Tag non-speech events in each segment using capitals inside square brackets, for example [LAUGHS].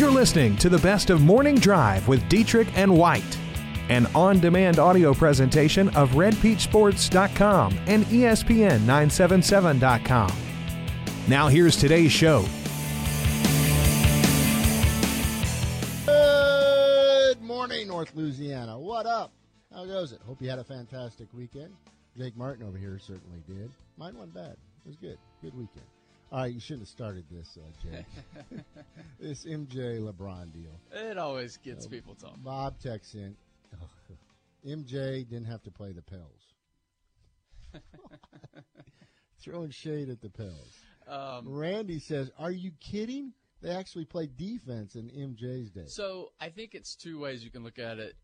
You're listening to the best of Morning Drive with Dietrich and White, an on demand audio presentation of RedPeachSports.com and E ESPN977.com. Now, here's today's show. Good morning, North Louisiana. What up? How goes it? Hope you had a fantastic weekend. Jake Martin over here certainly did. Mine wasn't bad. It was good. Good weekend. All right, you shouldn't have started this, uh, Jake. [LAUGHS] this MJ LeBron deal. It always gets people talking. Bob texts in. MJ didn't have to play the Pels. [LAUGHS] Throwing shade at the Pels. Um, Randy says, "Are you kidding? They actually played defense in MJ's day." so I think it's two ways you can look at it.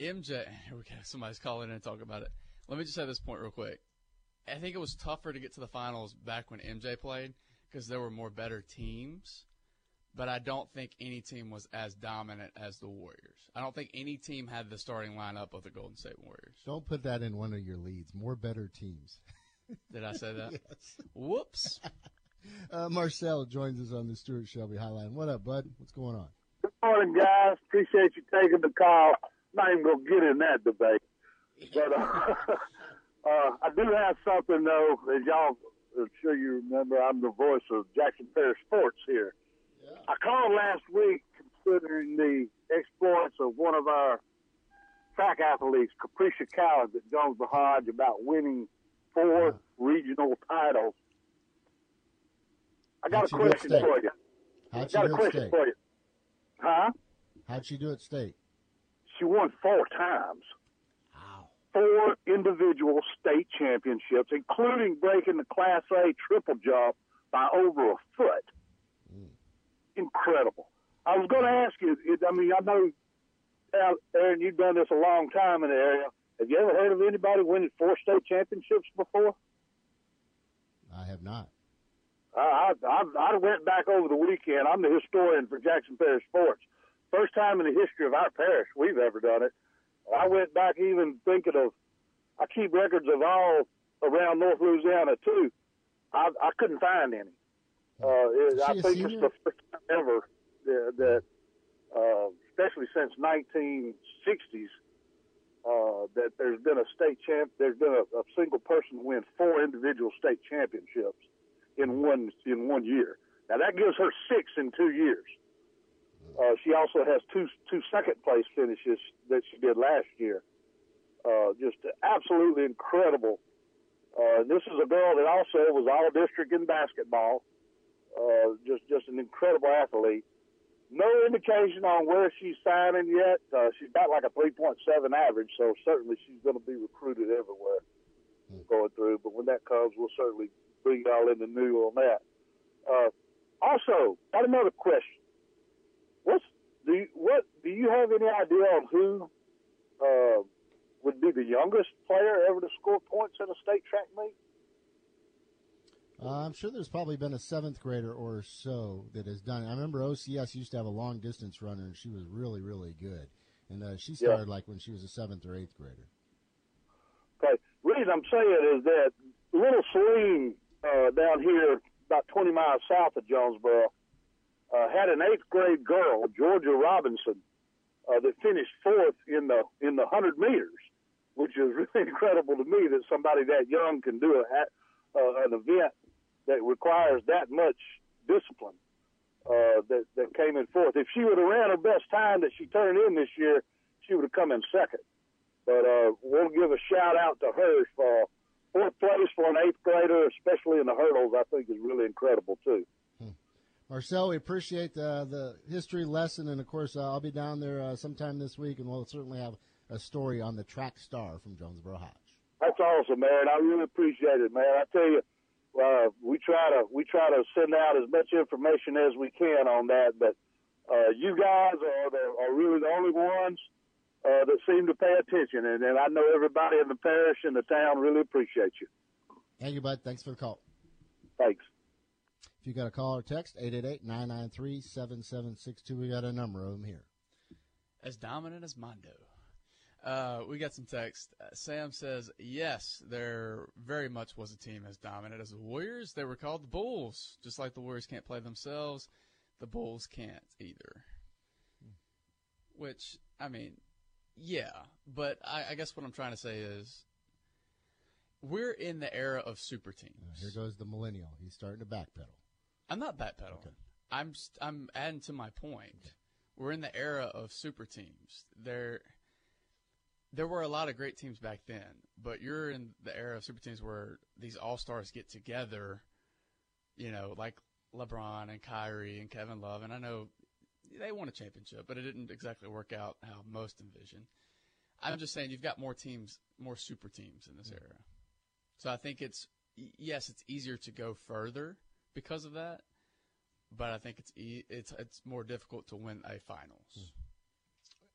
MJ, [LAUGHS] here we go. Somebody's calling in and talking about it. Let me just say this point real quick. I think it was tougher to get to the finals back when MJ played because there were more better teams. But I don't think any team was as dominant as the Warriors. I don't think any team had the starting lineup of the Golden State Warriors. Don't put that in one of your leads. More better teams. Did I say that? [LAUGHS] yes. Whoops. [LAUGHS] Uh, Marcel joins us on the Stuart Shelby Highline. What up, bud? What's going on? Good morning, guys. Appreciate you taking the call. Not even gonna get in that debate, but uh, [LAUGHS] uh, I do have something though. As y'all, I'm sure you remember, I'm the voice of Jackson Parish Sports here. I called last week considering the exploits of one of our track athletes, Capricia Coward, at Jonesboro Hodge, about winning four regional titles. I got How'd a she do at question for you. How'd she got a do at question state? for you. Huh? How'd she do at state? She won four times. Four individual state championships, including breaking the Class A triple jump by over a foot. Incredible. I was going to ask you, I mean, I know, Aaron, you've done this a long time in the area. Have you ever heard of anybody winning four state championships before? I have not. I, I, I went back over the weekend. I'm the historian for Jackson Parish Sports. First time in the history of our parish we've ever done it. I went back even thinking of, I keep records of all around North Louisiana too. I, I couldn't find any. Uh, it, I think it's the first time ever that, that uh, especially since 1960s, uh, that there's been a state champ, there's been a, a single person win four individual state championships in one in one year. Now that gives her six in two years. Uh, she also has two two second place finishes that she did last year. Uh, just absolutely incredible. Uh, this is a girl that also was all district in basketball. Uh, just just an incredible athlete. No indication on where she's signing yet. Uh, she's got like a 3.7 average, so certainly she's going to be recruited everywhere going through. But when that comes, we'll certainly bring y'all in the new on that. Uh, also, got another question. What's do you, what do you have any idea on who uh, would be the youngest player ever to score points at a state track meet? Uh, I'm sure there's probably been a seventh grader or so that has done it. I remember OCS used to have a long distance runner, and she was really, really good. And uh, she started like when she was a seventh or eighth grader. Okay. Reason I'm saying is that Little Celine uh, down here, about 20 miles south of Jonesboro, uh, had an eighth grade girl, Georgia Robinson, uh, that finished fourth in the in the 100 meters, which is [LAUGHS] really incredible to me that somebody that young can do a, uh, an event that requires that much discipline. Uh, that that came in fourth. If she would have ran her best time that she turned in this year, she would have come in second. But uh, we'll give a shout out to her for fourth place for an eighth grader, especially in the hurdles. I think is really incredible too. Marcel, we appreciate the, the history lesson, and of course, uh, I'll be down there uh, sometime this week, and we'll certainly have a story on the track star from Jonesboro Hodge. That's awesome, man. I really appreciate it, man. I tell you, uh, we try to we try to send out as much information as we can on that, but uh, you guys are the, are really the only ones uh, that seem to pay attention, and, and I know everybody in the parish and the town really appreciate you. Thank you, bud. Thanks for the call. Thanks. If you got a call or text, 888-993-7762. We got a number of them here. as dominant as Mondo. Uh, we got some text. Uh, Sam says, yes, there very much was a team as dominant as the Warriors. They were called the Bulls. Just like the Warriors can't play themselves, the Bulls can't either. Which I mean, yeah, but I, I guess what I'm trying to say is we're in the era of super teams. Uh, here goes the millennial. He's starting to backpedal. I'm not backpedaling. Okay. I'm st- I'm adding to my point. We're in the era of super teams. There there were a lot of great teams back then, but you're in the era of super teams where these all stars get together, you know, like LeBron and Kyrie and Kevin Love, and I know they won a championship, but it didn't exactly work out how most envisioned. I'm just saying you've got more teams, more super teams in this mm. era. So I think it's yes, it's easier to go further because of that, but I think it's e- it's it's more difficult to win a finals.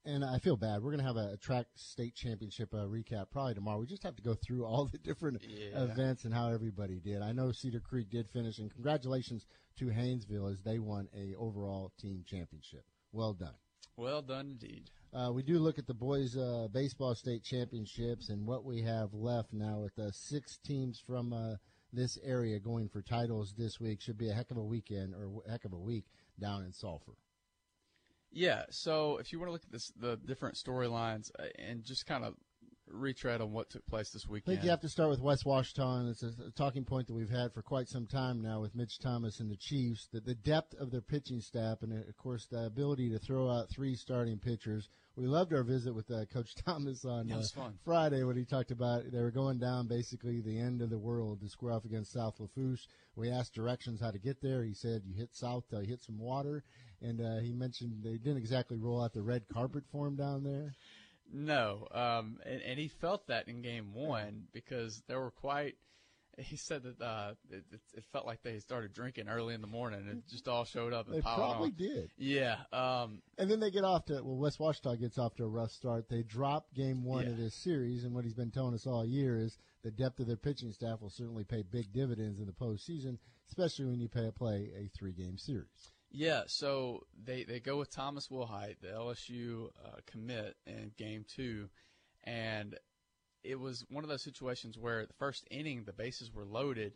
And I feel bad. We're going to have a track state championship uh, recap probably tomorrow. We just have to go through all the [LAUGHS] different Yeah. events and how everybody did. I know Cedar Creek did finish, and congratulations to Haynesville as they won a overall team championship. Well done. Well done indeed. Uh, we do look at the boys' uh, baseball state championships and what we have left now with uh, six teams from uh, this area going for titles this week. Should be a heck of a weekend or heck of a week down in Sulphur. Yeah. So if you want to look at this, the different storylines uh, and just kind of retread on what took place this weekend. I think you have to start with West Washita. It's a, a talking point that we've had for quite some time now with Mitch Thomas and the Chiefs. That the depth of their pitching staff, and uh, of course the ability to throw out three starting pitchers. We loved our visit with uh, Coach [LAUGHS] Thomas on Yeah, uh. Friday when he talked about they were going down basically the end of the world to square off against South Lafourche. We asked directions how to get there. He said you hit south till you hit some water, and uh, he mentioned they didn't exactly roll out the red carpet for him down there. No, um, and, and he felt that in game one because there were quite. He said that uh, it, it, it felt like they started drinking early in the morning and it just all showed up and They piled probably on. did. Yeah, um, And then they get off to well, West Washita gets off to a rough start. They drop game one Yeah. of this series, and what he's been telling us all year is the depth of their pitching staff will certainly pay big dividends in the postseason, especially when you pay, play a three game series. Yeah, so they, they go with Thomas Wilhite, the LSU uh, commit in game two, and it was one of those situations where the first inning the bases were loaded,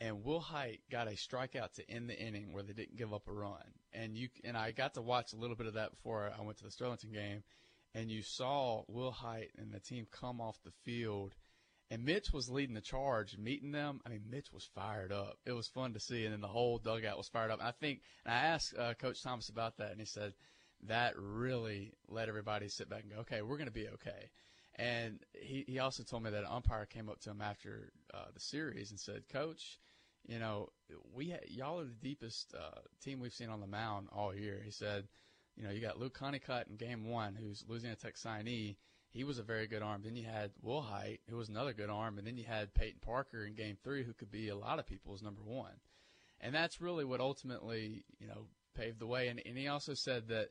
and Wilhite got a strikeout to end the inning where they didn't give up a run, and you and I got to watch a little bit of that before I went to the Sterlington game, and you saw Wilhite and the team come off the field. And Mitch was leading the charge, meeting them. I mean, Mitch was fired up. It was fun to see, and then the whole dugout was fired up. I think, and I asked uh, Coach Thomas about that, and he said that really let everybody sit back and go, "Okay, we're going to be okay." And he he also told me that an umpire came up to him after uh, the series and said, "Coach, you know, we ha- y'all are the deepest uh, team we've seen on the mound all year." He said, "You know, you got Luke Honeycutt in Game One, who's Louisiana Tech signee." He was a very good arm. Then you had Height, who was another good arm, and then you had Peyton Parker in Game Three, who could be a lot of people's number one. And that's really what ultimately, you know, paved the way. And, and he also said that,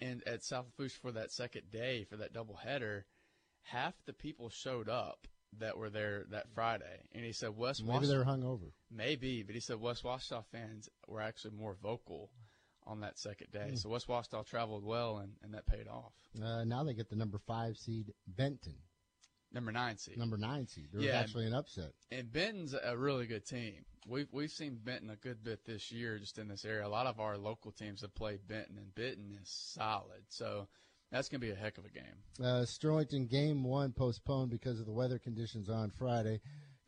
and at South Lafourche for that second day for that doubleheader, half the people showed up that were there that Friday. And he said West Maybe they're hungover. Maybe, but he said West Washita fans were actually more vocal on that second day. Hmm. So West Washita traveled well, and, and that paid off. Uh, now they get the number five seed Benton, Number nine seed. number nine seed. There was actually an upset. And Benton's a really good team. We've we've seen Benton a good bit this year, just in this area. A lot of our local teams have played Benton, and Benton is solid. So that's going to be a heck of a game. Uh, Sterlington game one postponed because of the weather conditions on Friday.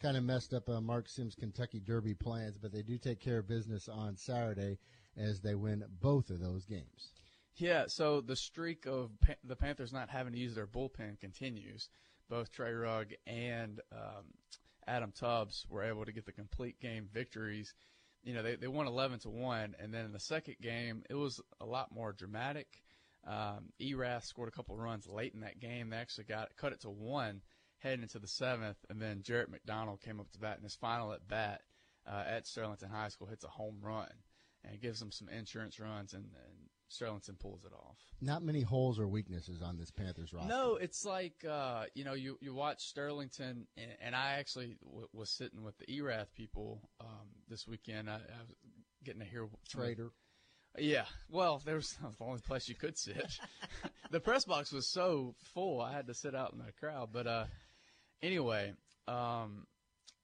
Kind of messed up uh, Mark Sims' Kentucky Derby plans, but they do take care of business on Saturday as they win both of those games. Yeah. So the streak of pa- the Panthers not having to use their bullpen continues. Both Trey Rugg and um, Adam Tubbs were able to get the complete game victories. You know, they, they won 11 to 1. And then in the second game, it was a lot more dramatic. Um, Erath scored a couple runs late in that game. They actually got cut it to one heading into the seventh. And then Jarrett McDonald came up to bat in his final at bat uh, at Sterlington High School, hits a home run and gives them some insurance runs, and, and Sterlington pulls it off. Not many holes or weaknesses on this Panthers roster. No, it's like uh, you know you you watch Sterlington, and, and I actually w- was sitting with the Erath people um, this weekend. I, I was getting to hear Trader. Yeah, well, there was was [LAUGHS] the only place you could sit. [LAUGHS] the press box was so full, I had to sit out in the crowd. But uh, anyway, um,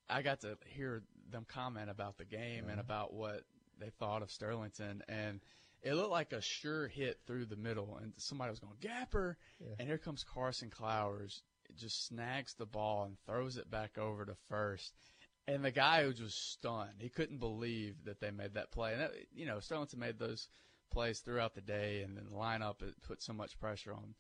I got to hear them comment about the game and about what they thought of Sterlington, and it looked like a sure hit through the middle, and somebody was going Gapper, yeah. and here comes Carson Clowers, just snags the ball and throws it back over to first. And the guy was just stunned. He couldn't believe that they made that play. And that, you know, Sterlington made those plays throughout the day, and then the lineup it put so much pressure on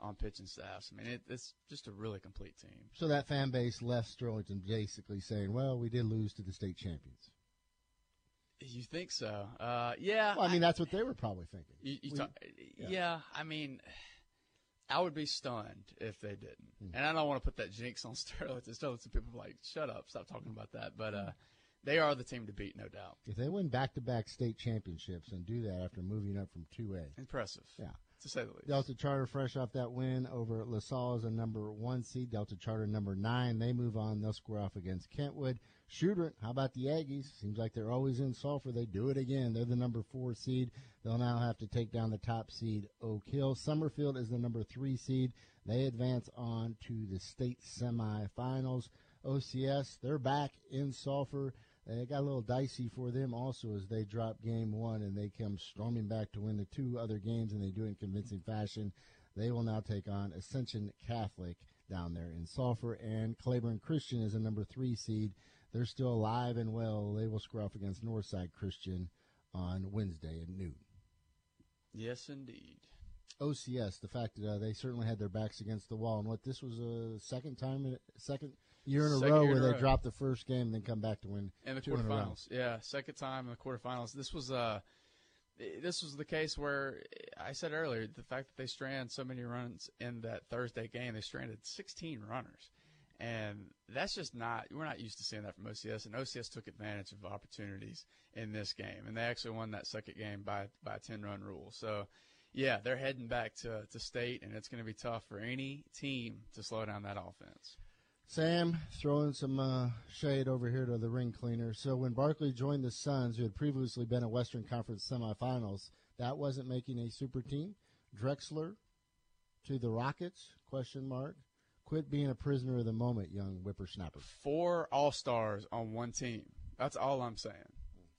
on pitching staffs. I mean, it, it's just a really complete team. So that fan base left Sterlington basically saying, "Well, we did lose to the state champions." You think so? Uh, yeah. Well, I mean, that's what they were probably thinking. You, you we, talk, yeah. yeah. I mean, I would be stunned if they didn't. Mm-hmm. And I don't want to put that jinx on [LAUGHS] Sterlington. Sterlington people are like, shut up, stop talking about that. But uh, they are the team to beat, no doubt. If they win back-to-back state championships and do that after moving up from 2A, impressive. Yeah, to say the least. Delta Charter, fresh off that win over LaSalle, is a number one seed. Delta Charter, number nine. They move on. They'll square off against Kentwood. Shooter, how about the Aggies? Seems like they're always in Sulphur. They do it again. They're the number four seed. They'll now have to take down the top seed, Oak Hill. Summerfield is the number three seed. They advance on to the state semifinals. OCS, they're back in Sulphur. It got a little dicey for them also as they drop game one and they come storming back to win the two other games and they do it in convincing fashion. They will now take on Ascension Catholic down there in Sulphur and Claiborne Christian is a number three seed. They're still alive and well. They will square off against Northside Christian on Wednesday at noon. Yes, indeed. OCS, the fact that uh, they certainly had their backs against the wall, and what this was a second time, second year in a row where they row. dropped the first game and then come back to win in the quarterfinals. Yeah, second time in the quarterfinals. This was uh this was the case where I said earlier the fact that they stranded so many runs in that Thursday game, they stranded 16 runners. And that's just not, we're not used to seeing that from OCS. And OCS took advantage of opportunities in this game. And they actually won that second game by, by a 10 run rule. So, yeah, they're heading back to, to state, and it's going to be tough for any team to slow down that offense. Sam, throwing some uh, shade over here to the ring cleaner. So when Barkley joined the Suns, who had previously been a Western Conference semifinals, that wasn't making a super team. Drexler to the Rockets? Question mark. Quit being a prisoner of the moment, young whippersnapper. Four All Stars on one team. That's all I'm saying.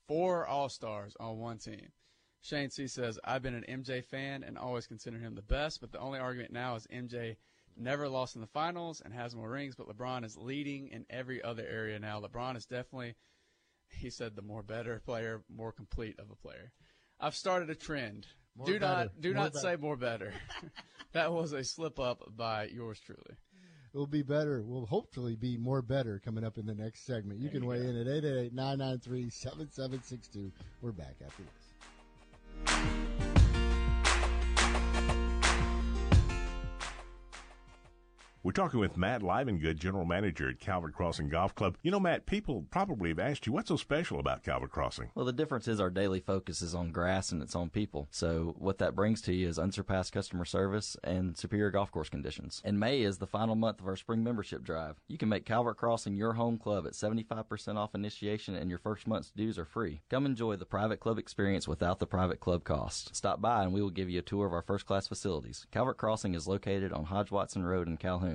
Four All Stars on one team. Shane C says, I've been an MJ fan and always consider him the best, but the only argument now is MJ never lost in the finals and has more rings, but LeBron is leading in every other area now. LeBron is definitely, he said, the more better player, more complete of a player. I've started a trend. More do better. not do more not better. say more better. [LAUGHS] that was a slip up by yours truly. It will be better. Will hopefully be more better coming up in the next segment. You there can you weigh go. in at 888 993 7762. We're back after this. We're talking with Matt Livengood, General Manager at Calvert Crossing Golf Club. You know, Matt, people probably have asked you, what's so special about Calvert Crossing? Well, the difference is our daily focus is on grass and it's on people. So what that brings to you is unsurpassed customer service and superior golf course conditions. And May is the final month of our spring membership drive. You can make Calvert Crossing your home club at 75% off initiation and your first month's dues are free. Come enjoy the private club experience without the private club cost. Stop by and we will give you a tour of our first class facilities. Calvert Crossing is located on Hodge Watson Road in Calhoun.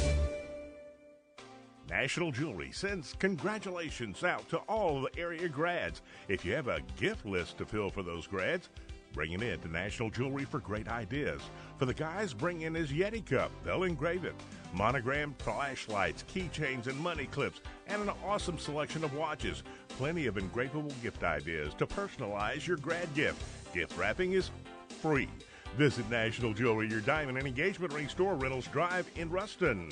National Jewelry sends congratulations out to all the area grads. If you have a gift list to fill for those grads, bring it in to National Jewelry for great ideas. For the guys, bring in his Yeti cup. They'll engrave it. Monogrammed flashlights, keychains, and money clips, and an awesome selection of watches. Plenty of engravable gift ideas to personalize your grad gift. Gift wrapping is free. Visit National Jewelry, your diamond and engagement ring store, Reynolds Drive in Ruston.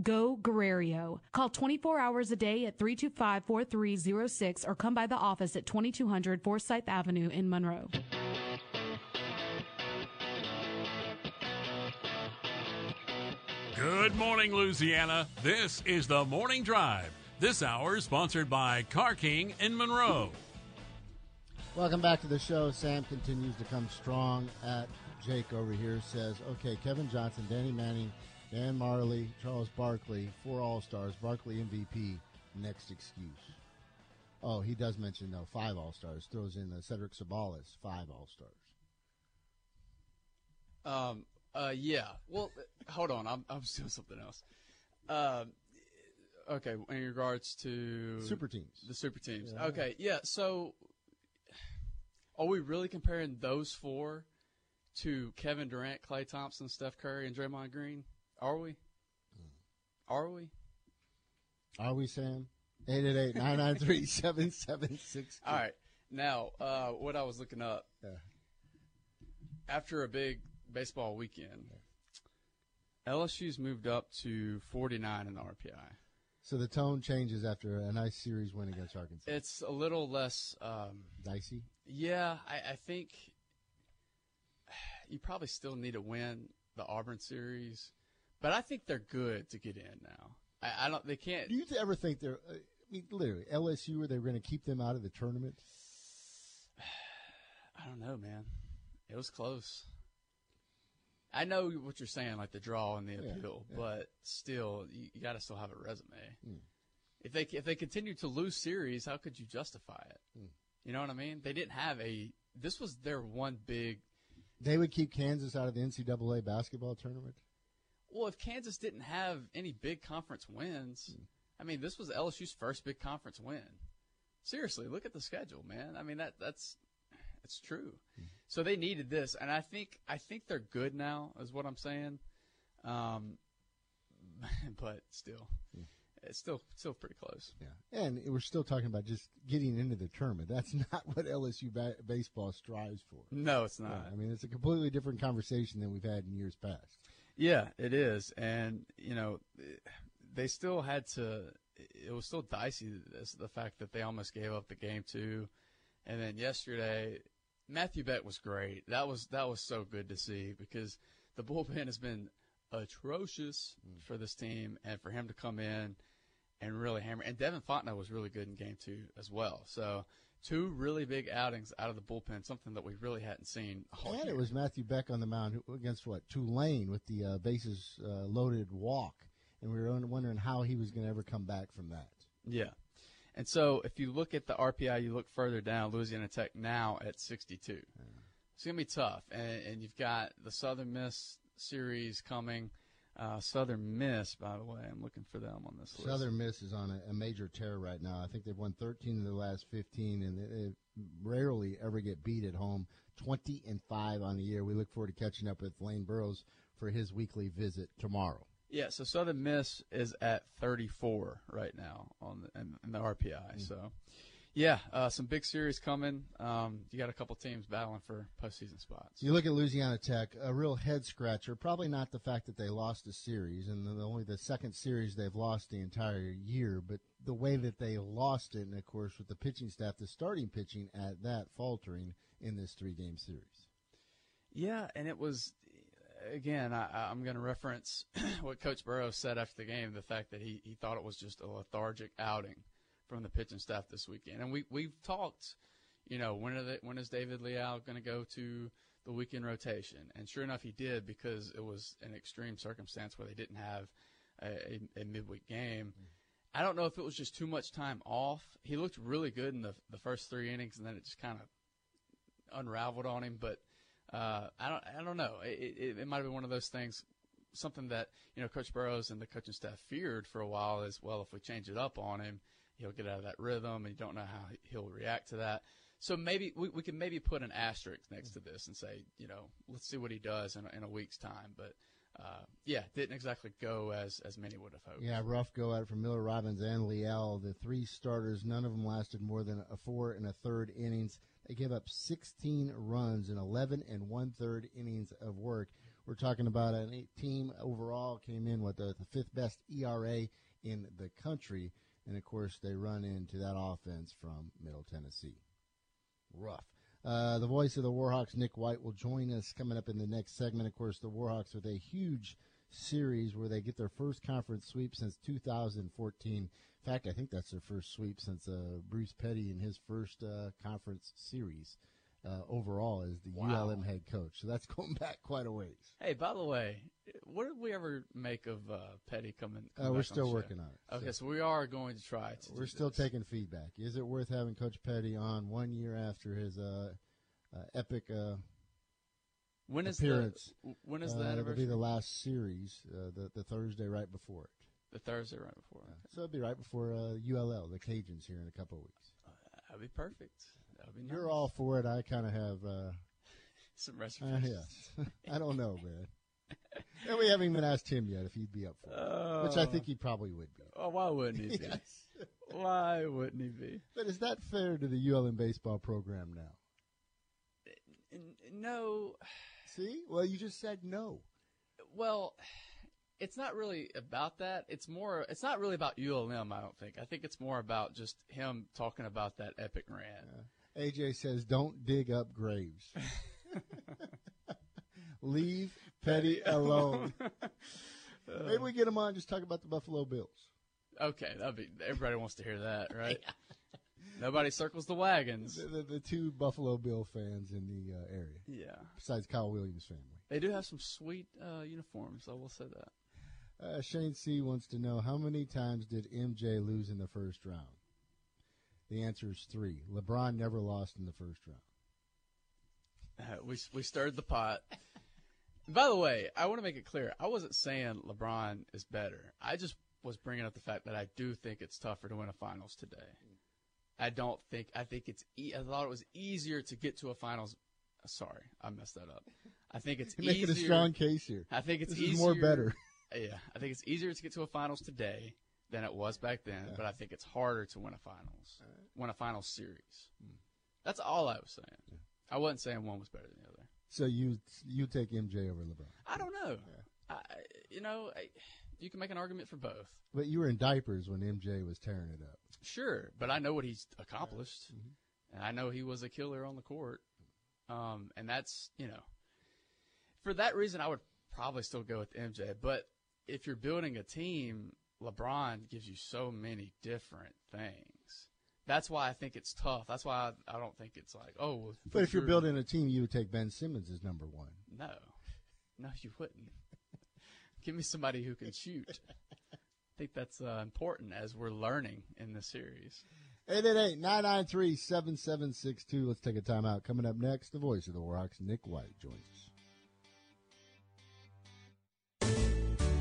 Go Guerriero. Call 24 hours a day at 325 4306 or come by the office at 2200 Forsyth Avenue in Monroe. Good morning, Louisiana. This is the Morning Drive. This hour is sponsored by Car King in Monroe. Welcome back to the show. Sam continues to come strong at Jake over here says, okay, Kevin Johnson, Danny Manning, Dan Majerle, Charles Barkley, four All Stars, Barkley MVP. Next excuse. Oh, he does mention though five All Stars. Throws in uh, Cedric Ceballos, five All Stars. Um. Uh. Yeah. Well, uh, [LAUGHS] hold on. I'm I'm doing something else. Um. Okay. In regards to Super teams. the super teams. Yeah. Okay. Yeah. So, are we really comparing those four to Kevin Durant, Klay Thompson, Steph Curry, and Draymond Green? Are we? Are we? Are we, Sam? 888 993 7766. All right. Now, uh, what I was looking up Yeah. after a big baseball weekend, LSU's moved up to 49 in the RPI. So the tone changes after a nice series win against Arkansas. It's a little less. Um, Dicey. yeah, I, I think you probably still need to win the Auburn series, but I think they're good to get in now. I, I don't. They can't. Do you ever think they're, uh, I mean, literally, LSU, were they going to keep them out of the tournament? [SIGHS] I don't know, man. It was close. I know what you're saying, like the draw and the appeal, yeah. but still, you, you got to still have a resume. Hmm. If they if they continue to lose series, how could you justify it? Hmm. You know what I mean? They didn't have a. This was their one big. They would keep Kansas out of the NCAA basketball tournament? Well, if Kansas didn't have any big conference wins, Hmm. I mean, this was LSU's first big conference win. Seriously, look at the schedule, man. I mean that that's it's true. So they needed this, and I think I think they're good now, is what I'm saying. Um, [LAUGHS] but still, it's still still pretty close. Yeah. And we're still talking about just getting into the tournament. That's [LAUGHS] not what LSU ba- baseball strives for. No, it's not. Yeah, I mean, it's a completely different conversation than we've had in years past. Yeah, it is, and you know, they still had to. It was still dicey. This, the fact that they almost gave up the game too, and then yesterday, Matthew Beck was great. That was that was so good to see because the bullpen has been atrocious hmm. for this team, and for him to come in and really hammer. And Devin Fontenot was really good in game two as well. So. Two really big outings out of the bullpen, something that we really hadn't seen. all and year. it was Matthew Beck on the mound against what Tulane with the uh, bases uh, loaded walk, and we were wondering how he was going to ever come back from that. Yeah. And so if you look at the RPI, you look further down, Louisiana Tech now at 62. It's going to be tough. And, and you've got the Southern Miss series coming. Uh, Southern Miss, by the way, I'm looking for them on this list. Southern Miss is on a, a major tear right now. I think they've won 13 of the last 15, and they, they rarely ever get beat at home. 20 and five on the year. We look forward to catching up with Lane Burroughs for his weekly visit tomorrow. Yeah, so Southern Miss is at 34 right now on the, in, in the RPI. So, yeah, uh, some big series coming. Um, you got a couple teams battling for postseason spots. You look at Louisiana Tech, a real head scratcher. Probably not the fact that they lost a series, and the, only the second series they've lost the entire year, but the way that they lost it, and of course with the pitching staff, the starting pitching at that faltering in this three-game series. Yeah, and it was again. I, I'm going to reference [CLEARS THROAT] what Coach Burrow said after the game: the fact that he, he thought it was just a lethargic outing from the pitching staff this weekend. And we we've talked, you know, when are they, when is David Leal going to go to the weekend rotation? And sure enough, he did because it was an extreme circumstance where they didn't have a, a, a midweek game. I don't know if it was just too much time off. He looked really good in the the first three innings, and then it just kind of unraveled on him. But uh, I don't I don't know. It, it, it might have been one of those things. Something that you know Coach Burroughs and the coaching staff feared for a while is well, if we change it up on him, he'll get out of that rhythm, and you don't know how he'll react to that. So maybe we, we can maybe put an asterisk next to this and say, you know, let's see what he does in, a- in a week's time. But uh, yeah, didn't exactly go as as many would have hoped. Yeah, rough go at it from Miller Robbins and Leal. The three starters, none of them lasted more than a four and a third innings. They gave up 16 runs in 11 and one third innings of work. We're talking about an eight team overall came in with the, the fifth best ERA in the country, and of course they run into that offense from Middle Tennessee. Rough. Uh, the voice of the Warhawks, Nick White, will join us coming up in the next segment. Of course, the Warhawks with a huge series where they get their first conference sweep since 2014. In fact, I think that's their first sweep since uh, Bruce Petty in his first uh, conference series uh, overall as the Wow. ULM head coach. So that's [LAUGHS] going back quite a ways. Hey, by the way, what did we ever make of uh, Petty coming? Uh, we're on still show? working on it. Okay, So- so we are going to try to. We're still this. taking feedback. Is it worth having Coach Petty on one year after his uh, uh, epic uh, When is appearance? the when is the It'll be the last series, uh, the the Thursday right before it. The Thursday right before. So it'll be right before uh, ULL, the Cajuns, here in a couple of weeks. That'd be perfect. That'd be You're nice. all for it. I kind of have. Uh, some uh, recipes. yes, [LAUGHS] I don't know, man. and we haven't even asked him yet if he'd be up for it, which I think he probably would be. Oh, why wouldn't he be? [LAUGHS] Yes. Why wouldn't he be? But is that fair to the ULM baseball program now? No. See, well, you just said no. Well, it's not really about that. It's more. It's not really about ULM. I don't think. I think it's more about just him talking about that epic rant. AJ says, "Don't dig up graves. [LAUGHS] Leave Petty alone." [LAUGHS] Maybe we get him on just talk about the Buffalo Bills. Okay, that'd be. Everybody wants to hear that, [LAUGHS] right? Nobody circles the wagons. The, the, the two Buffalo Bill fans in the uh, area, Yeah, besides Kyle Williams' family. they do have some sweet uh, uniforms. I will say that. Uh, Shane C wants to know how many times did MJ lose in the first round? The answer is three. LeBron never lost in the first round. Uh, we we stirred the pot. By the way, I want to make it clear. I wasn't saying LeBron is better. I just was bringing up the fact that I do think it's tougher to win a finals today. I don't think. I think it's. E- I thought it was easier to get to a finals. Sorry, I messed that up. I think it's [LAUGHS] You're making easier. a strong case here. I think it's This easier. more better. [LAUGHS] Yeah, I think it's easier to get to a finals today than it was back then. But I think it's harder to win a finals, win a finals series. That's all I was saying. I wasn't saying one was better than the other. So you you take MJ over LeBron, I don't know. I, you know, I, you can make an argument for both. but you were in diapers when MJ was tearing it up. Sure, but I know what he's accomplished, and I know he was a killer on the court. Um, and that's you know, for that reason, I would probably still go with MJ. But if you're building a team, LeBron gives you so many different things. That's why I think it's tough. That's why I, I don't think it's like, oh. well, But if you're building a team, you would take Ben Simmons as number one. no, no, you wouldn't. Give me somebody who can shoot. I think that's uh, important as we're learning in the series. 888-993-7762. Let's take a timeout. Coming up next, the voice of the Warhawks, Nick White, joins us.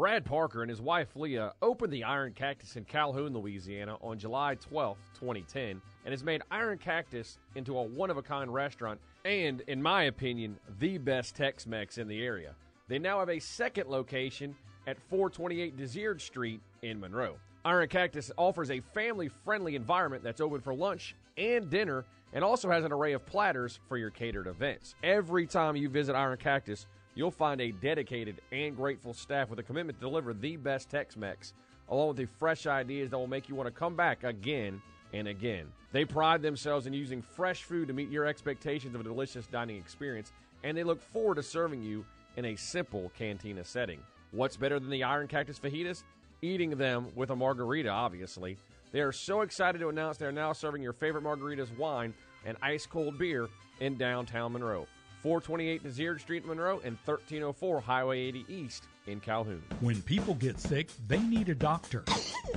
Brad Parker and his wife Leah opened the Iron Cactus in Calhoun, Louisiana on July 12, 2010, and has made Iron Cactus into a one of a kind restaurant and, in my opinion, the best Tex Mex in the area. They now have a second location at 428 DeSiard Street in Monroe. Iron Cactus offers a family friendly environment that's open for lunch and dinner and also has an array of platters for your catered events. Every time you visit Iron Cactus, you'll find a dedicated and grateful staff with a commitment to deliver the best Tex Mex, along with the fresh ideas that will make you want to come back again and again. They pride themselves in using fresh food to meet your expectations of a delicious dining experience, and they look forward to serving you in a simple cantina setting. What's better than the Iron Cactus fajitas? Eating them with a margarita, obviously. They are so excited to announce they are now serving your favorite margaritas, wine, and ice cold beer in downtown Monroe. 428 Nazir Street Monroe, and 1304 Highway 80 East in Calhoun. When people get sick, they need a doctor.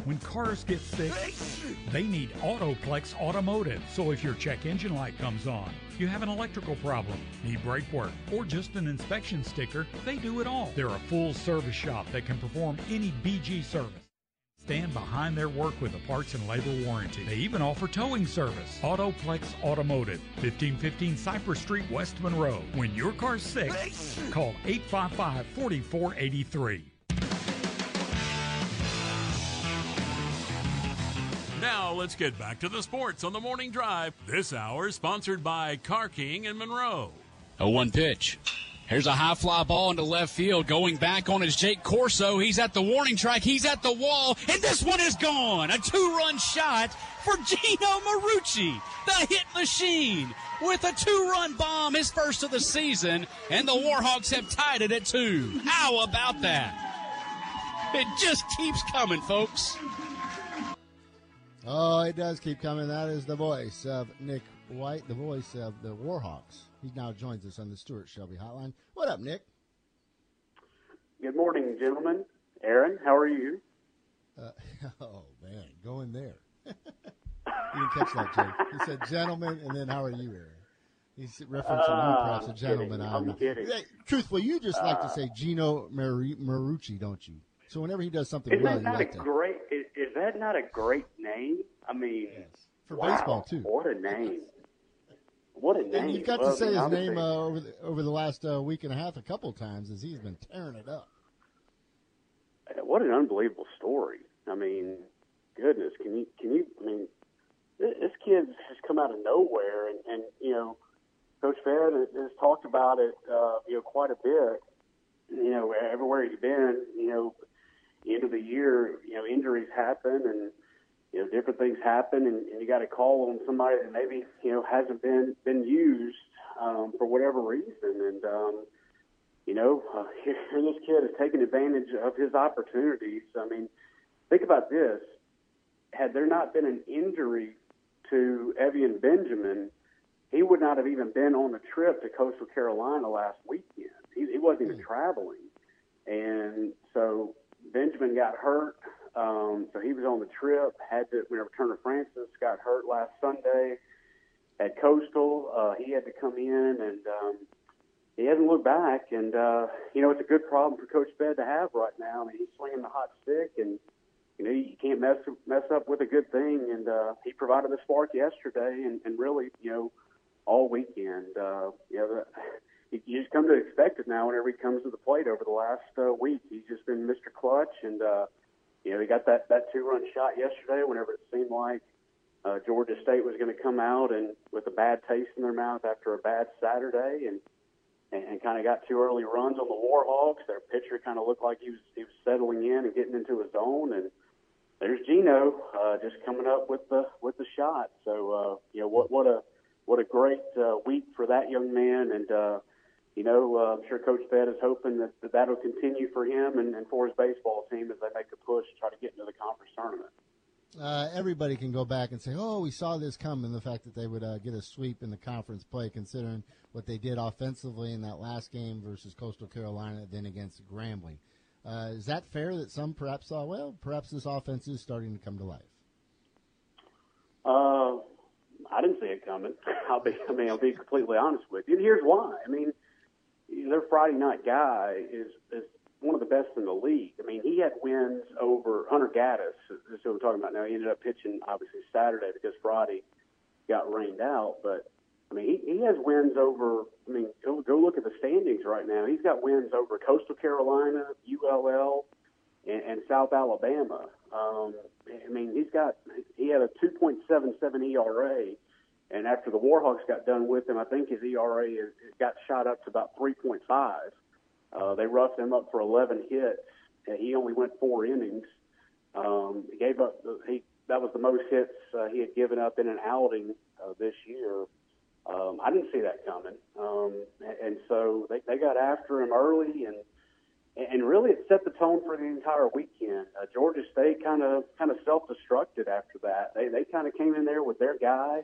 When cars get sick, they need Autoplex Automotive. So if your check engine light comes on, you have an electrical problem, need brake work, or just an inspection sticker, they do it all. They're a full service shop that can perform any BG service. Stand behind their work with a parts and labor warranty. They even offer towing service. Autoplex Automotive, 1515 Cypress Street, West Monroe. When your car's sick, call 855 4483. Now let's get back to the sports on the morning drive. This hour is sponsored by Car King in Monroe. A one pitch. Here's a high fly ball into left field. Going back on is Jake Corso. He's at the warning track. He's at the wall. And this one is gone. A two run shot for Gino Marucci, the hit machine, with a two run bomb, his first of the season. And the Warhawks have tied it at two. How about that? It just keeps coming, folks. Oh, it does keep coming. That is the voice of Nick White, the voice of the Warhawks. He now joins us on the Stuart Shelby Hotline. What up, Nick? Good morning, gentlemen. Aaron, how are you? Uh, [LAUGHS] oh man, going there. [LAUGHS] you didn't catch that, Jake. He said, "Gentlemen," and then, "How are you, Aaron?" He's referencing Uh, you, perhaps a I'm gentleman. kidding. I don't I'm kidding. Hey, truthfully, you just like to Uh, say Gino Maru- Marucci, don't you? So whenever he does something well, that you like a to. great? Is, is that not a great name? I mean, For wow, baseball, too. What a name! What a name! You've got Well, to say his name uh, over the, over the last uh, week and a half a couple of times as he's been tearing it up. what an unbelievable story. I mean, goodness, can you can you? I mean, this, kid has come out of nowhere, and and you know, Coach Fed has, has talked about it, uh, you know, quite a bit. You know, everywhere he's been, you know, end of the year, you know, injuries happen and you know different things happen, and, and you got to call on somebody that maybe you know hasn't been been used um, for whatever reason, and um, you know, uh, [LAUGHS] here, here this kid has taken advantage of his opportunities. I mean, think about this: had there not been an injury to Evian Benjamin, he would not have even been on the trip to Coastal Carolina last weekend. He, he wasn't even traveling, and so Benjamin got hurt. Um, so he was on the trip. Had to. Whenever Turner Francis got hurt last Sunday at Coastal, uh, he had to come in, and um, he hasn't looked back. And uh, you know, it's a good problem for Coach Fed to have right now. I mean, he's swinging the hot stick, and you know, you can't mess mess up with a good thing. And uh, he provided the spark yesterday, and, and really, you know, all weekend. Uh, you know, the, [LAUGHS] you, just come to expect it now. Whenever he comes to the plate over the last uh, week, he's just been Mr. Clutch, and uh, you know, he got that that two run shot yesterday. Whenever it seemed like uh, Georgia State was going to come out and with a bad taste in their mouth after a bad Saturday, and and, and kind of got two early runs on the Warhawks. Their pitcher kind of looked like he was he was settling in and getting into his zone, and there's Gino uh, just coming up with the with the shot. So uh, you know what what a what a great uh, week for that young man, and uh, you know uh, I'm sure Coach Fed is hoping that, that that'll continue for him and, and for his baseball team as they make a push to try to get into the conference tournament. Uh, everybody can go back and say, "Oh, we saw this coming." The fact that they would uh, get a sweep in the conference play, considering what they did offensively in that last game versus Coastal Carolina, then against Grambling. Uh, is that fair? That some perhaps saw, well, perhaps this offense is starting to come to life. Uh, I didn't see it coming. [LAUGHS] I'll be, I mean, I'll be completely honest with you. And here's why. I mean, their Friday night guy is is one of the best in the league. I mean, he had wins over Hunter Gaddis. This is who we're talking about now. He ended up pitching obviously Saturday because Friday got rained out. But I mean, he, he has wins over. I mean, go go look at the standings right now. He's got wins over Coastal Carolina, ULL, and, and South Alabama. Um, I mean, he's got he had a 2.77 ERA, and after the Warhawks got done with him, I think his ERA is, got shot up to about 3.5. Uh, they roughed him up for 11 hits, and he only went four innings. Um, he gave up he that was the most hits uh, he had given up in an outing uh, this year. Um, I didn't see that coming, um, and, and so they, they got after him early, and and really it set the tone for the entire weekend. Uh, Georgia State kind of kind of self-destructed after that. They they kind of came in there with their guy,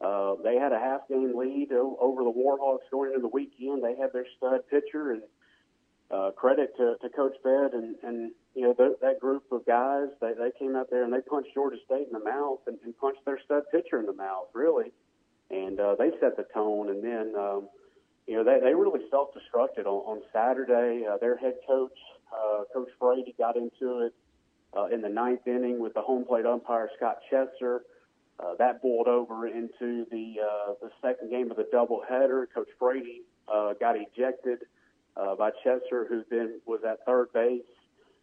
they had a half game lead o- over the Warhawks going into the weekend. They had their stud pitcher, and uh, credit to, to Coach Fed and, and you know th- that group of guys. They they came out there and they punched Georgia State in the mouth and, and punched their stud pitcher in the mouth, really, and uh, they set the tone. And then um, you know they they really self destructed on, on Saturday. Uh, their head coach, uh, Coach Brady, got into it uh, in the ninth inning with the home plate umpire Scott Chesser. Uh, that boiled over into the uh, the second game of the doubleheader. Coach Brady uh, got ejected uh, by Chesser, who then was at third base.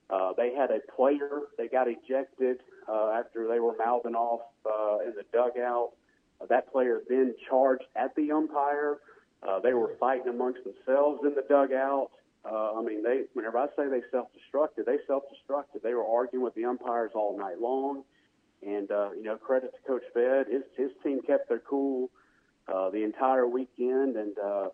Uh, they had a player they got ejected uh, after they were mouthing off uh, in the dugout. Uh, that player then charged at the umpire. Uh, they were fighting amongst themselves in the dugout. Uh, I mean, they whenever I say they self-destructed, they self-destructed. They were arguing with the umpires all night long. And uh, you know, credit to Coach Fed. His his team kept their cool uh, the entire weekend, and uh,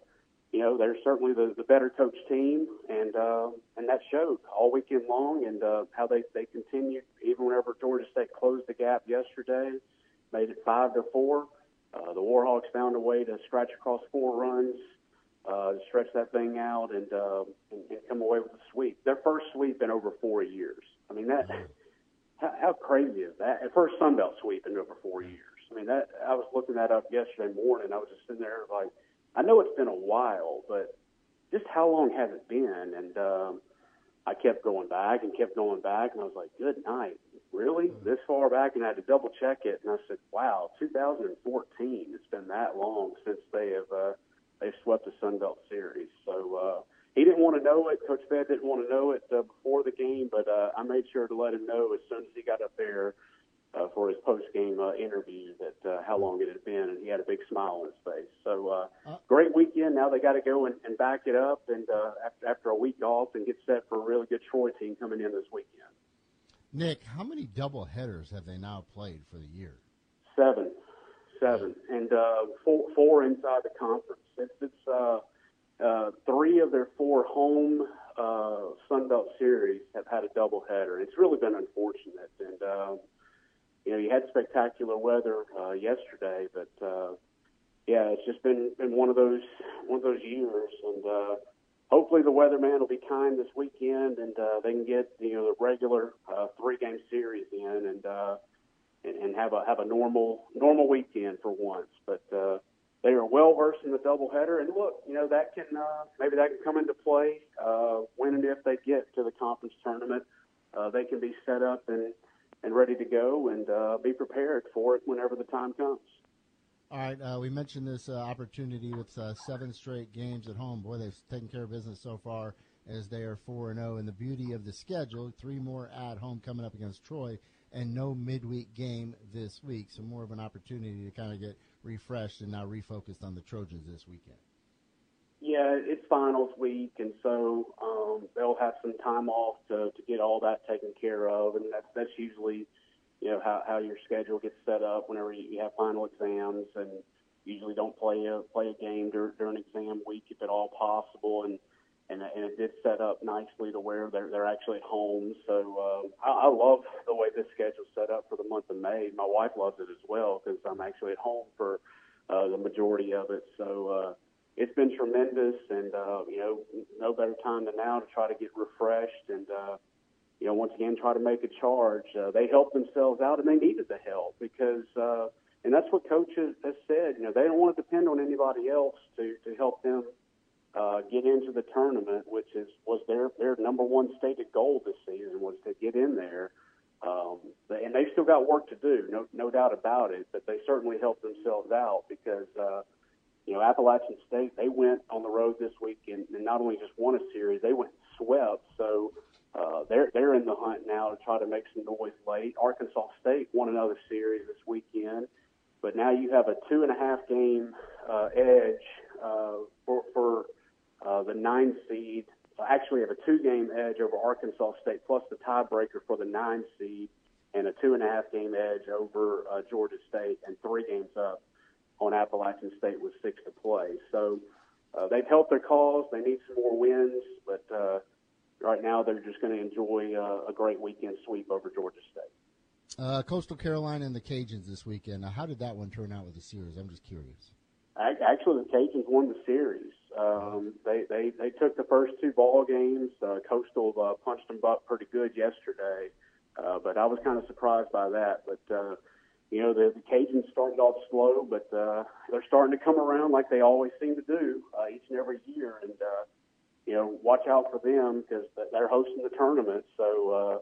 you know they're certainly the, the better coach team, and uh, and that showed all weekend long, and uh, how they they continued even whenever Georgia State closed the gap yesterday, made it five to four. Uh, the Warhawks found a way to scratch across four runs, uh, stretch that thing out, and, uh, and and come away with a sweep. Their first sweep in over four years. I mean that. How, how crazy is that? At first Sun Belt sweep in over four years. I mean that. I was looking that up yesterday morning. I was just sitting there like, I know it's been a while, but just how long has it been? And um, I kept going back and kept going back, and I was like, good night. Really? This far back? And I had to double check it, and I said, wow, 2014. It's been that long since they have uh, they've swept the Sun Belt Series. So. Uh he didn't want to know it. Coach Fed didn't want to know it uh, before the game, but uh, I made sure to let him know as soon as he got up there uh, for his post game uh, interview that uh, how long it had been, and he had a big smile on his face. So uh, great weekend. Now they got to go and, and back it up, and uh, after, after a week off, and get set for a really good Troy team coming in this weekend. Nick, how many double headers have they now played for the year? Seven, seven, and uh, four, four inside the conference. It's it's. Uh, uh, three of their four home uh, Sun Belt series have had a doubleheader. It's really been unfortunate, and um, you know you had spectacular weather uh, yesterday, but uh, yeah, it's just been been one of those one of those years, and uh, hopefully the weatherman will be kind this weekend, and uh, they can get you know the regular uh, three game series in, and uh, and, and have a have a normal normal weekend for once, but. Uh, they are well versed in the doubleheader, and look, you know that can uh, maybe that can come into play uh, when and if they get to the conference tournament. Uh, they can be set up and and ready to go and uh, be prepared for it whenever the time comes. All right, uh, we mentioned this uh, opportunity with uh, seven straight games at home. Boy, they've taken care of business so far as they are four and zero. And the beauty of the schedule: three more at home coming up against Troy, and no midweek game this week. So more of an opportunity to kind of get refreshed and now refocused on the Trojans this weekend. Yeah, it's finals week, and so um, they'll have some time off to, to get all that taken care of, and that's that's usually, you know, how, how your schedule gets set up whenever you, have final exams, and usually don't play a play a game dur- during exam week if at all possible, and and and it did set up nicely to where they're they're actually at home. So uh, I, I love the way this schedule's set up for the month of May. My wife loves it as well because I'm actually at home for uh, the majority of it. So. Uh, it's been tremendous, and uh, you know, no better time than now to try to get refreshed and uh, you know, once again, try to make a charge. Uh, they helped themselves out, and they needed the help because, uh, and that's what coach has, has said. You know, they don't want to depend on anybody else to to help them uh, get into the tournament, which is was their their number one stated goal this season was to get in there. Um, and they've still got work to do, no no doubt about it. But they certainly helped themselves out because. Uh, you know, Appalachian State, they went on the road this week and, and not only just won a series, they went swept. So uh, they're they're in the hunt now to try to make some noise late. Arkansas State won another series this weekend, but now you have a two and a half game uh, edge uh, for for uh, the nine seed. Actually, have a two game edge over Arkansas State plus the tiebreaker for the nine seed, and a two and a half game edge over uh, Georgia State, and three games up on Appalachian State with six to play. So uh, they've helped their cause. They need some more wins, but uh, right now they're just going to enjoy uh, a great weekend sweep over Georgia State. Uh, Coastal Carolina and the Cajuns this weekend. Now, how did that one turn out with the series? I'm just curious. Actually, the Cajuns won the series. Um, they, they they took the first two ball games. Uh, Coastal uh, punched them up pretty good yesterday, uh, but I was kind of surprised by that. But uh, you know, the, the Cajuns started off slow, but uh, they're starting to come around like they always seem to do uh, each and every year. And uh, you know, watch out for them because they're hosting the tournament. So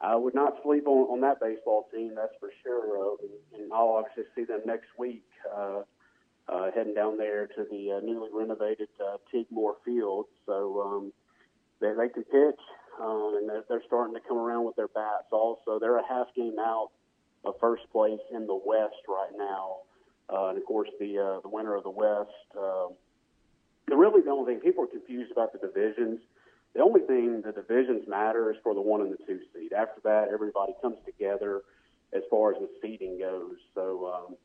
uh, I would not sleep on, on that baseball team, that's for sure. Uh, and, and I'll obviously see them next week. Uh, uh, heading down there to the uh, newly renovated uh, Tigue Moore Field. So um, they, they can pitch, um, and they're, they're starting to come around with their bats. Also, they're a half game out of first place in the West right now, uh, and of course the uh, the winner of the West. Uh, the really the only thing people are confused about the divisions. The only thing the divisions matter is for the one and the two seed. After that, everybody comes together as far as the seeding goes. So. Um,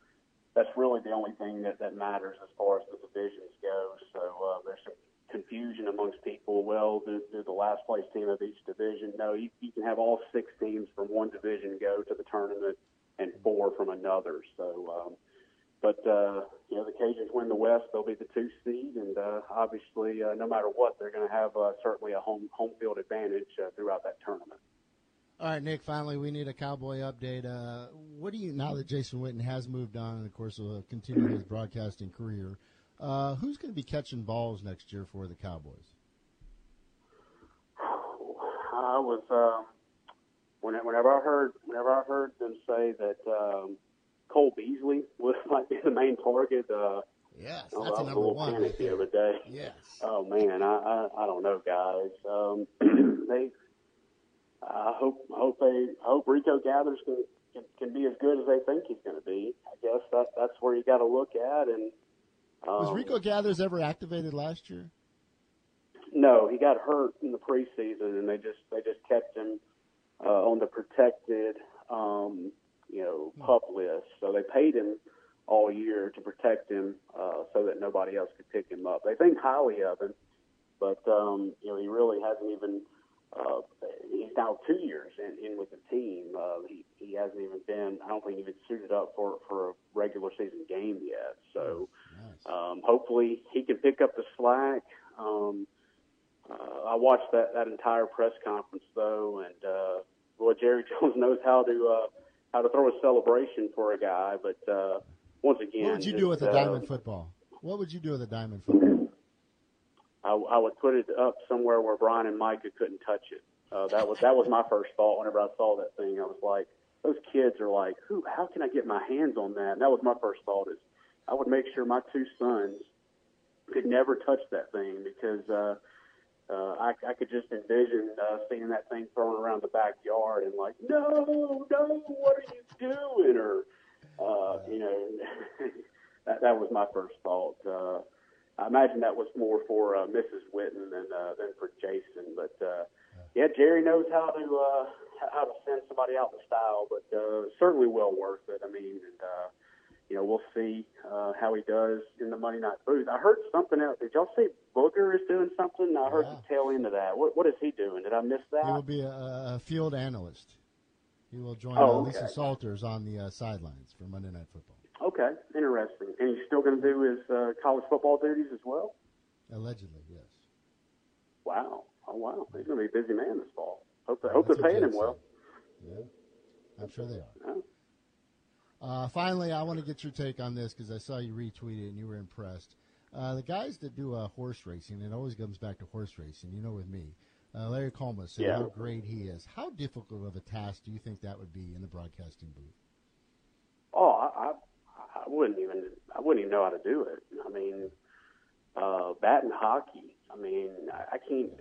that's really the only thing that, that matters as far as the divisions go. So uh, there's some confusion amongst people. Well, do, do the last place team of each division? No, you, you can have all six teams from one division go to the tournament and four from another. So, um, but uh, you know, the Cajuns win the West; they'll be the two seed, and uh, obviously, uh, no matter what, they're going to have uh, certainly a home home field advantage uh, throughout that tournament. All right, Nick. Finally, we need a Cowboy update. Uh, what do you now that Jason Witten has moved on and of course will continue his broadcasting career? Uh, who's going to be catching balls next year for the Cowboys? I was uh, whenever I heard whenever I heard them say that um, Cole Beasley was [LAUGHS] might be the main target. Uh, yes, I that's was a number little one. panicked the other day. Yes. Oh man, I I, I don't know, guys. Um, [CLEARS THROAT] they I hope hope they hope Rico Gathers can, can can be as good as they think he's going to be. I guess that that's where you got to look at. And um, Was Rico Gathers ever activated last year? No, he got hurt in the preseason, and they just they just kept him uh, on the protected, um, you know, pup list. So they paid him all year to protect him, uh, so that nobody else could pick him up. They think highly of him, but um, you know, he really hasn't even. Uh, he's now two years in, in with the team. Uh, he he hasn't even been. I don't think even suited up for for a regular season game yet. So um, hopefully he can pick up the slack. Um, uh, I watched that that entire press conference though, and uh, boy, Jerry [LAUGHS] Jones knows how to uh, how to throw a celebration for a guy. But uh, once again, What would you just, do with a uh, diamond football? What would you do with a diamond football? I, I would put it up somewhere where Brian and Micah couldn't touch it. Uh, that was that was my first thought whenever I saw that thing. I was like, those kids are like, who? How can I get my hands on that? And that was my first thought. Is I would make sure my two sons could never touch that thing because uh, uh, I, I could just envision uh, seeing that thing thrown around the backyard and like, no, no, what are you doing? Or uh, you know, [LAUGHS] that that was my first thought. Uh, I imagine that was more for uh, Mrs. Witten than uh, than for Jason. But uh, yeah, Jerry knows how to uh, how to send somebody out in style, but uh, certainly well worth it. I mean, and uh, you know, we'll see uh, how he does in the Monday Night Booth. I heard something else. Did y'all see Booger is doing something? I heard the tail end of that. What what is he doing? Did I miss that? He will be a, a field analyst. He will join Oh, uh, Lisa. Salters on the uh, sidelines for Monday Night Football. Okay, interesting. And he's still going to do his uh, college football duties as well. Allegedly, yes. Wow. Oh wow. He's going to be a busy man this fall. Hope hope That's they're paying him well. Yeah, I'm sure they are. Oh. Uh, finally, I want to get your take on this because I saw you retweet it and you were impressed. Uh, the guys that do uh, horse racing, it always comes back to horse racing. You know, with me, uh, Larry Collmus said Yeah. how great he is. How difficult of a task do you think that would be in the broadcasting booth? Oh, I wouldn't even, I wouldn't even know how to do it. I mean, uh, batting hockey. I mean, I, I can't,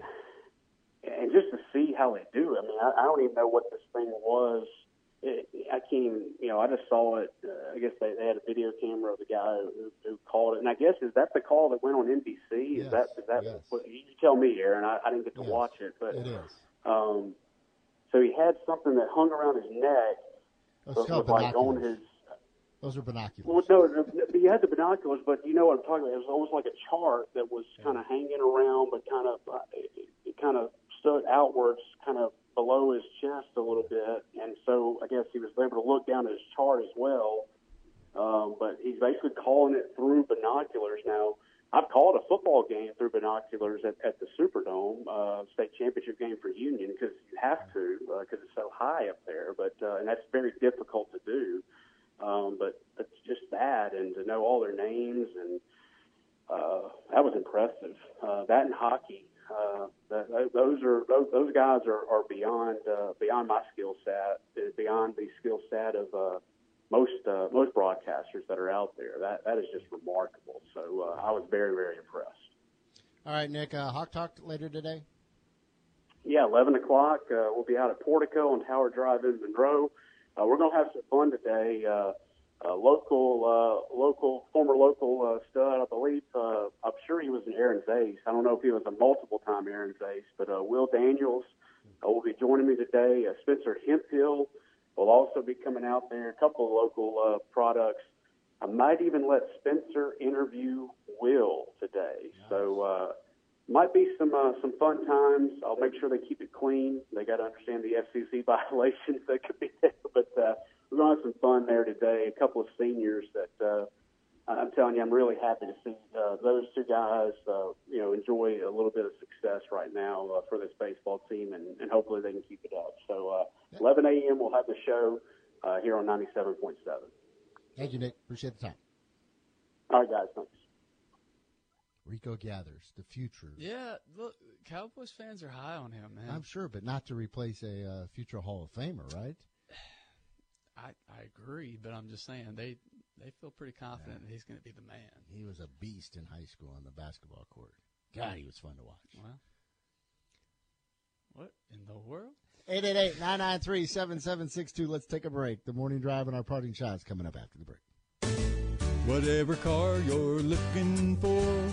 and just to see how they do it. I mean, I, I don't even know what this thing was. It, I can't even, you know, I just saw it. Uh, I guess they, they had a video camera of the guy who, who called it, and I guess is that the call that went on NBC? Is Yes, that is that? yes. What, you tell me, Aaron. I, I didn't get to Yes, watch it, but It is. um, so he had something that hung around his neck, Those but was like on his Those are binoculars. well, no, you had the binoculars, but you know what I'm talking about. It was almost like a chart that was kind of hanging around, but kind of uh, it, it kind of stood outwards, kind of below his chest a little bit, and so I guess he was able to look down at his chart as well. Um, but he's basically calling it through binoculars now. I've called a football game through binoculars at, at the Superdome, uh, state championship game for Union, because you have to, because uh, it's so high up there. But uh, and that's very difficult to do. Um, but it's just that, and to know all their names, and uh, that was impressive. Uh, that and hockey, uh, that, those are those, those guys are, are beyond uh, beyond my skill set, beyond the skill set of. Uh, most uh, most broadcasters that are out there. That that is just remarkable. So uh, I was very very impressed. All right, Nick. Uh, Hawk Talk later today. Yeah, eleven o'clock. Uh, we'll be out at Portico on Tower Drive in Monroe. Uh, we're going to have some fun today. Uh, uh, local, uh, local, former local uh, stud, I believe. Uh, I'm sure he was an Aaron's ace. I don't know if he was a multiple-time Aaron's ace, but uh, Will Daniels uh, will be joining me today. Uh, Spencer Hemphill will also be coming out there. A couple of local uh, products. I might even let Spencer interview Will today. Nice. So uh, might be some uh, some fun times. I'll make sure they keep it clean. They got to understand the FCC [LAUGHS] violations that could be there, but uh, we're to have some fun there today. A couple of seniors that. Uh, I'm telling you, I'm really happy to see uh, those two guys, uh, you know, enjoy a little bit of success right now uh, for this baseball team, and, and hopefully they can keep it up. So, uh, yeah. 11 a.m. we'll have the show uh, here on 97.7. Thank you, Nick. Appreciate the time. All right, guys. Thanks. Rico Gathers, the future. Yeah, look, Cowboys fans are high on him, man. I'm sure, but not to replace a uh, future Hall of Famer, right? [SIGHS] I I agree, but I'm just saying they they feel pretty confident yeah. that he's going to be the man. He was a beast in high school on the basketball court. God, he was fun to watch. Well, what in the world? 888-993-7762. Let's take a break. The morning drive and our parting shots coming up after the break. Whatever car you're looking for,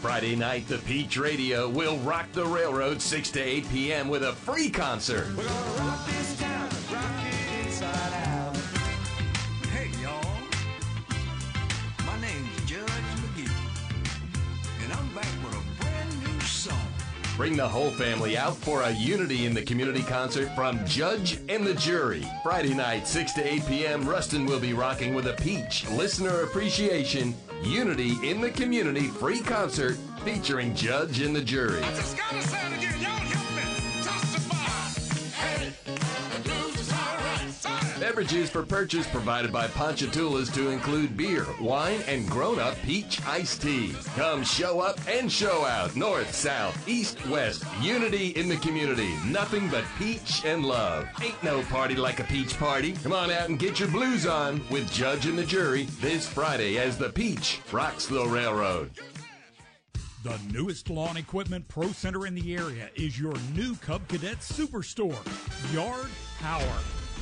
Friday night, the Peach Radio will rock the railroad 6 to 8 p.m. with a free concert. We're gonna rock this town, rock it inside out. Hey, y'all. My name's Judge McGee, and I'm back with a brand new song. Bring the whole family out for a Unity in the Community concert from Judge and the Jury. Friday night, 6 to 8 p.m., Ruston will be rocking with a Peach Listener Appreciation Unity in the Community free concert featuring Judge and the Jury. Beverages for purchase provided by Ponchatoula's to include beer, wine, and grown-up peach iced tea. Come show up and show out. North, south, east, west. Unity in the community. Nothing but peach and love. Ain't no party like a peach party. Come on out and get your blues on with Judge and the Jury this Friday as the Peach rocks the railroad. The newest lawn equipment pro center in the area is your new Cub Cadet Superstore, Yard Power.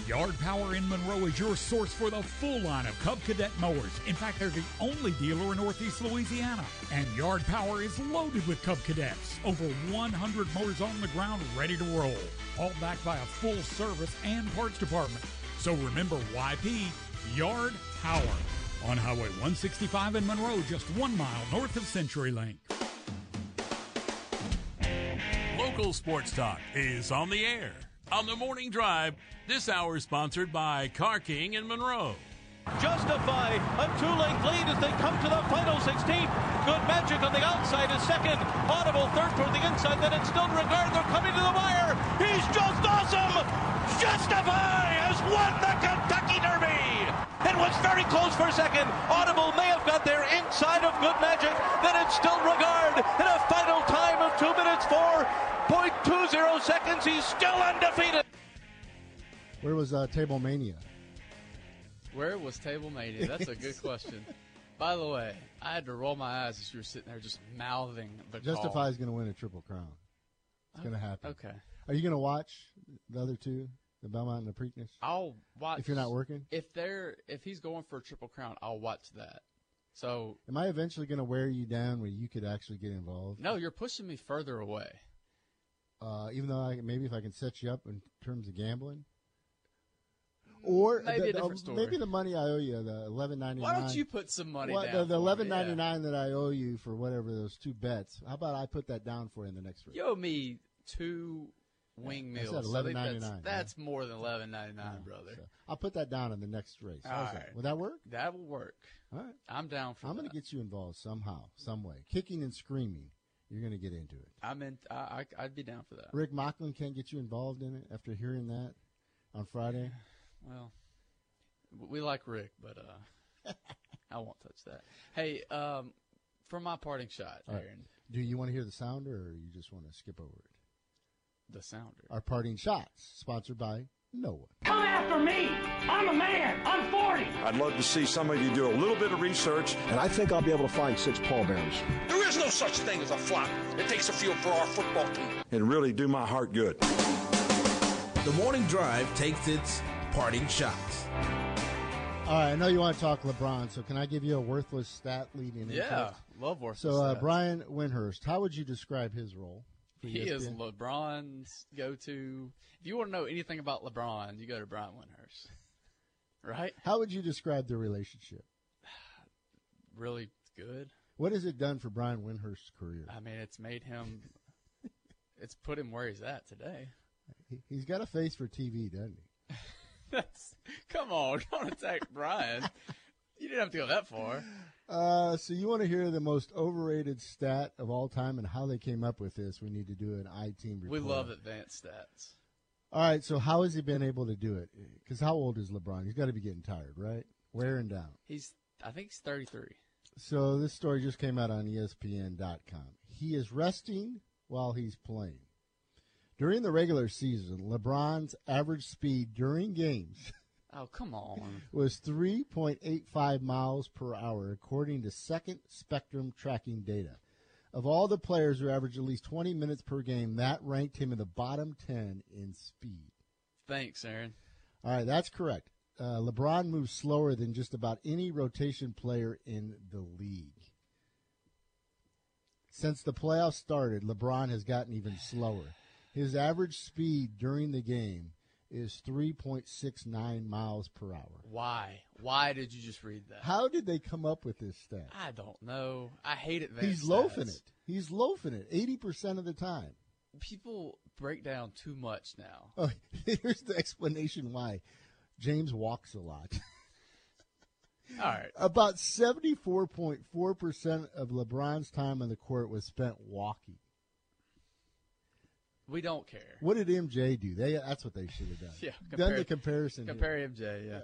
Yard Power in Monroe is your source for the full line of Cub Cadet mowers. In fact, they're the only dealer in Northeast Louisiana. And Yard Power is loaded with Cub Cadets. Over 100 mowers on the ground ready to roll. All backed by a full service and parts department. So remember YP, Yard Power. On Highway 165 in Monroe, just one mile north of CenturyLink. Local Sports Talk is on the air on the morning drive. This hour sponsored by Car King in Monroe. Justify a two-length lead as they come to the final 16. Good magic on the outside is second. Audible third toward the inside. Then Instilled Regard. They're coming to the wire. He's just awesome. Justify has won the Kentucky Derby. It was very close for a second. Audible may have got there inside of Good Magic. Then Instilled Regard in a final time of 2 minutes 4.20 seconds. He's still undefeated. Where was uh, Table Mania? Where was Table Mania? That's a good [LAUGHS] question. By the way, I had to roll my eyes as you were sitting there just mouthing the Justify is going to win a triple crown. It's going to happen. Okay. Are you going to watch the other two, the Belmont and the Preakness? I'll watch If you're not working? If they're if he's going for a triple crown, I'll watch that. So Am I eventually going to wear you down where you could actually get involved? no, you're pushing me further away. Uh, even though I, maybe if I can set you up in terms of gambling, or Maybe the- a different the- story. maybe the money I owe you, the eleven ninety nine. Why don't you put some money down? the, the eleven ninety nine that I owe you for whatever those two bets? How about I put that down for you in the next race? You owe me two wing meals. I think $11.99, That's, that's more than eleven ninety nine, brother. I'll put that down in the next race. All How's that? right. Would that work? That will work. All right. I'm down for I'm going to get you involved somehow, some way, kicking and screaming. You're going to get into it. I'm in. I, I, I'd be down for that. Rick Macklin can't get you involved in it after hearing that on Friday. [SIGHS] Well, we like Rick, but uh, [LAUGHS] I won't touch that. Hey, um, for my parting shot, All right. Aaron, Do you want to hear the sounder, or you just want to skip over it? the sounder. Our parting shots, sponsored by No One. Come after me! I'm a man! I'm 40! I'd love to see some of you do a little bit of research. And I think I'll be able to find six pallbearers. There is no such thing as a flop. It takes a field for our football team. and really do my heart good. The morning drive takes its parting shots. All right, I know you want to talk LeBron, so can I give you a worthless stat leading into Yeah, it? love worthless So, uh, stats. Brian Windhorst, how would you describe his role? He is LeBron's go-to. If you want to know anything about LeBron, you go to Brian Windhorst. [LAUGHS] Right? How would you describe their relationship? [SIGHS] Really good. What has it done for Brian Windhorst's career? I mean, it's made him. [LAUGHS] it's put him where he's at today. He- He's got a face for TV, doesn't he? [LAUGHS] That's come on, don't attack Brian. You didn't have to go that far. Uh, so you want to hear the most overrated stat of all time and how they came up with this? We need to do an I team report. We love advanced stats. All right, so how has he been able to do it? Because how old is LeBron? He's got to be getting tired, right? Wearing down. He's, I think he's 33. So this story just came out on ESPN.com. He is resting while he's playing. During the regular season, LeBron's average speed during games Oh, come on. [LAUGHS] was 3.85 miles per hour, according to Second Spectrum tracking data. Of all the players who averaged at least 20 minutes per game, that ranked him in the bottom 10 in speed. Thanks, Aaron. All right, that's correct. Uh, LeBron moves slower than just about any rotation player in the league. Since the playoffs started, LeBron has gotten even slower. His average speed during the game is 3.69 miles per hour. Why? Why did you just read that? How did they come up with this stat? I don't know. I hate advanced He's loafing it. He's loafing it 80% of the time. People break down too much now. [LAUGHS] Oh, here's the explanation why. James walks a lot. [LAUGHS] All right. About 74.4% of LeBron's time on the court was spent walking. We don't care. What did MJ do? They That's what they should have done. [LAUGHS] Yeah, done the comparison. here. Compare MJ, yeah.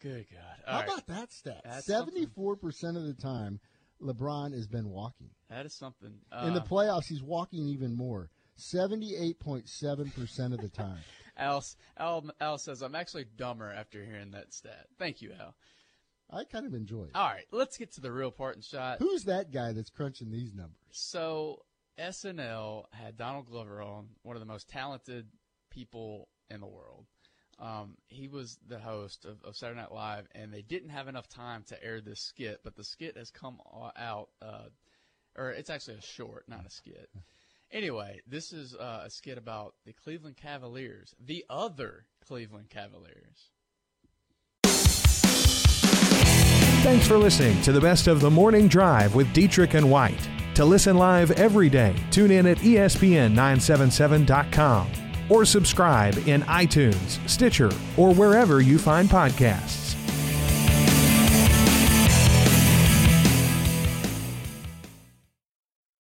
Good God. All How right. about that stat? 74% of the time, LeBron has been walking. That is something. In the Uh, playoffs, he's walking even more. 78.7% of the time. [LAUGHS] Al, Al, Al says, I'm actually dumber after hearing that stat. Thank you, Al. I kind of enjoy it. All right, let's get to the real part and shot. Who's that guy that's crunching these numbers? So SNL had Donald Glover on, one of the most talented people in the world. Um, he was the host of, of Saturday Night Live, and they didn't have enough time to air this skit, but the skit has come out, uh, or it's actually a short, not a skit. [LAUGHS] Anyway, this is uh, a skit about the Cleveland Cavaliers, the other Cleveland Cavaliers. Thanks for listening to the best of the morning drive with Dietrich and White. To listen live every day, tune in at E ESPN977.com or subscribe in iTunes, Stitcher, or wherever you find podcasts.